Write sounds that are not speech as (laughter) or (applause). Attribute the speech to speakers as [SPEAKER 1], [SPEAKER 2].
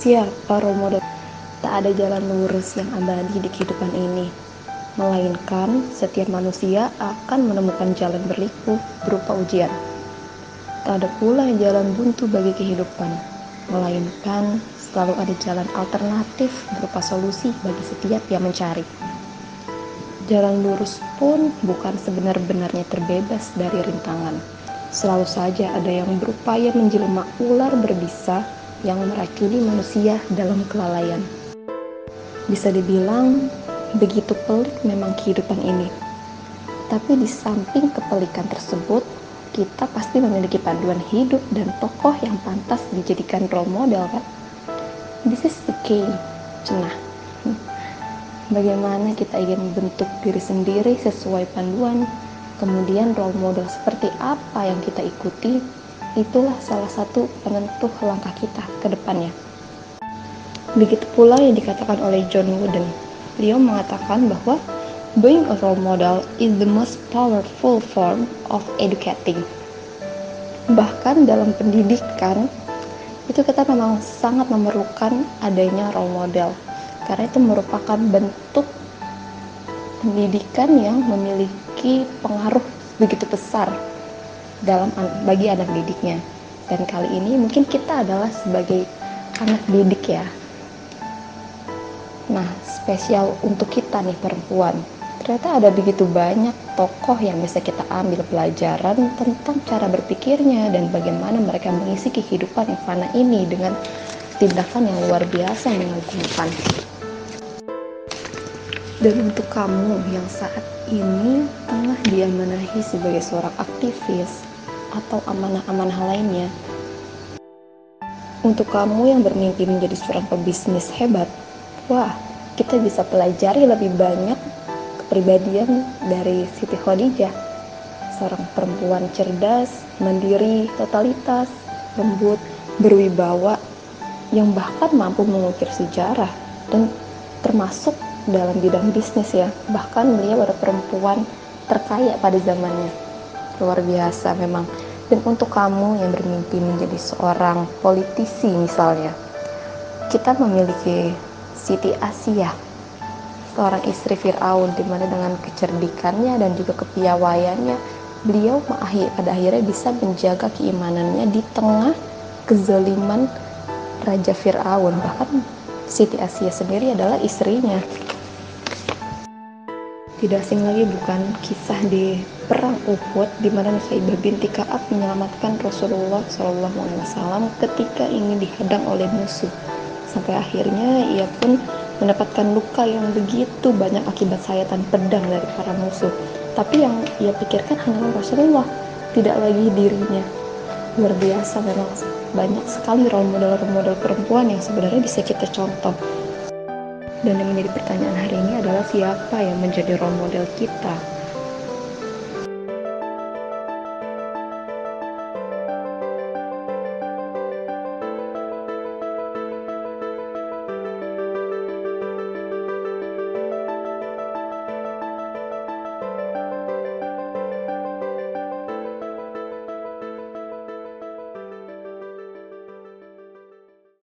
[SPEAKER 1] Siapa role model? Tak ada jalan lurus yang abadi di kehidupan ini, melainkan setiap manusia akan menemukan jalan berliku berupa ujian. Tak ada pula jalan buntu bagi kehidupan, melainkan selalu ada jalan alternatif berupa solusi bagi setiap yang mencari. Jalan lurus pun bukan sebenar-benarnya terbebas dari rintangan. Selalu saja ada yang berupaya menjelma ular berbisa yang meracuni manusia dalam kelalaian. Bisa dibilang begitu pelik memang kehidupan ini. Tapi di samping kepelikan tersebut, kita pasti memiliki panduan hidup dan tokoh yang pantas dijadikan role model kan? This is the key. Cenah. (laughs) Bagaimana kita ingin membentuk diri sendiri sesuai panduan kemudian role model seperti apa yang kita ikuti, itulah salah satu penentu langkah kita ke depannya. Begitu pula yang dikatakan oleh John Wooden. Beliau mengatakan bahwa being a role model is the most powerful form of educating. Bahkan dalam pendidikan, itu kita memang sangat memerlukan adanya role model. Karena itu merupakan bentuk pendidikan yang memiliki pengaruh begitu besar dalam bagi anak didiknya. Dan kali ini mungkin kita adalah sebagai anak didik ya. Nah, spesial untuk kita nih perempuan. Ternyata ada begitu banyak tokoh yang bisa kita ambil pelajaran tentang cara berpikirnya dan bagaimana mereka mengisi kehidupan yang fana ini dengan tindakan yang luar biasa mengagumkan. Dan untuk kamu yang saat ini tengah diamanahi sebagai seorang aktivis atau amanah-amanah lainnya, untuk kamu yang bermimpi menjadi seorang pebisnis hebat, wah, kita bisa pelajari lebih banyak kepribadian dari Siti Khadijah, seorang perempuan cerdas, mandiri, totalitas, lembut, berwibawa, yang bahkan mampu mengukir sejarah dan termasuk dalam bidang bisnis ya. Bahkan beliau adalah perempuan terkaya pada zamannya luar biasa memang. Dan untuk kamu yang bermimpi menjadi seorang politisi misalnya kita memiliki Siti Asia seorang istri Fir'aun di mana dengan kecerdikannya dan juga kepiawaiannya beliau pada akhirnya bisa menjaga keimanannya di tengah kezaliman Raja Fir'aun. Bahkan Siti Asia sendiri adalah istrinya tidak asing lagi bukan kisah di perang Uhud di mana Nusaibah binti Ka'ab menyelamatkan Rasulullah Shallallahu Alaihi Wasallam ketika ingin dihadang oleh musuh. Sampai akhirnya ia pun mendapatkan luka yang begitu banyak akibat sayatan pedang dari para musuh. Tapi yang ia pikirkan hanyalah Rasulullah tidak lagi dirinya. Luar biasa memang banyak sekali role model-role model perempuan yang sebenarnya bisa kita contoh dan yang menjadi pertanyaan hari ini adalah siapa yang menjadi role model kita?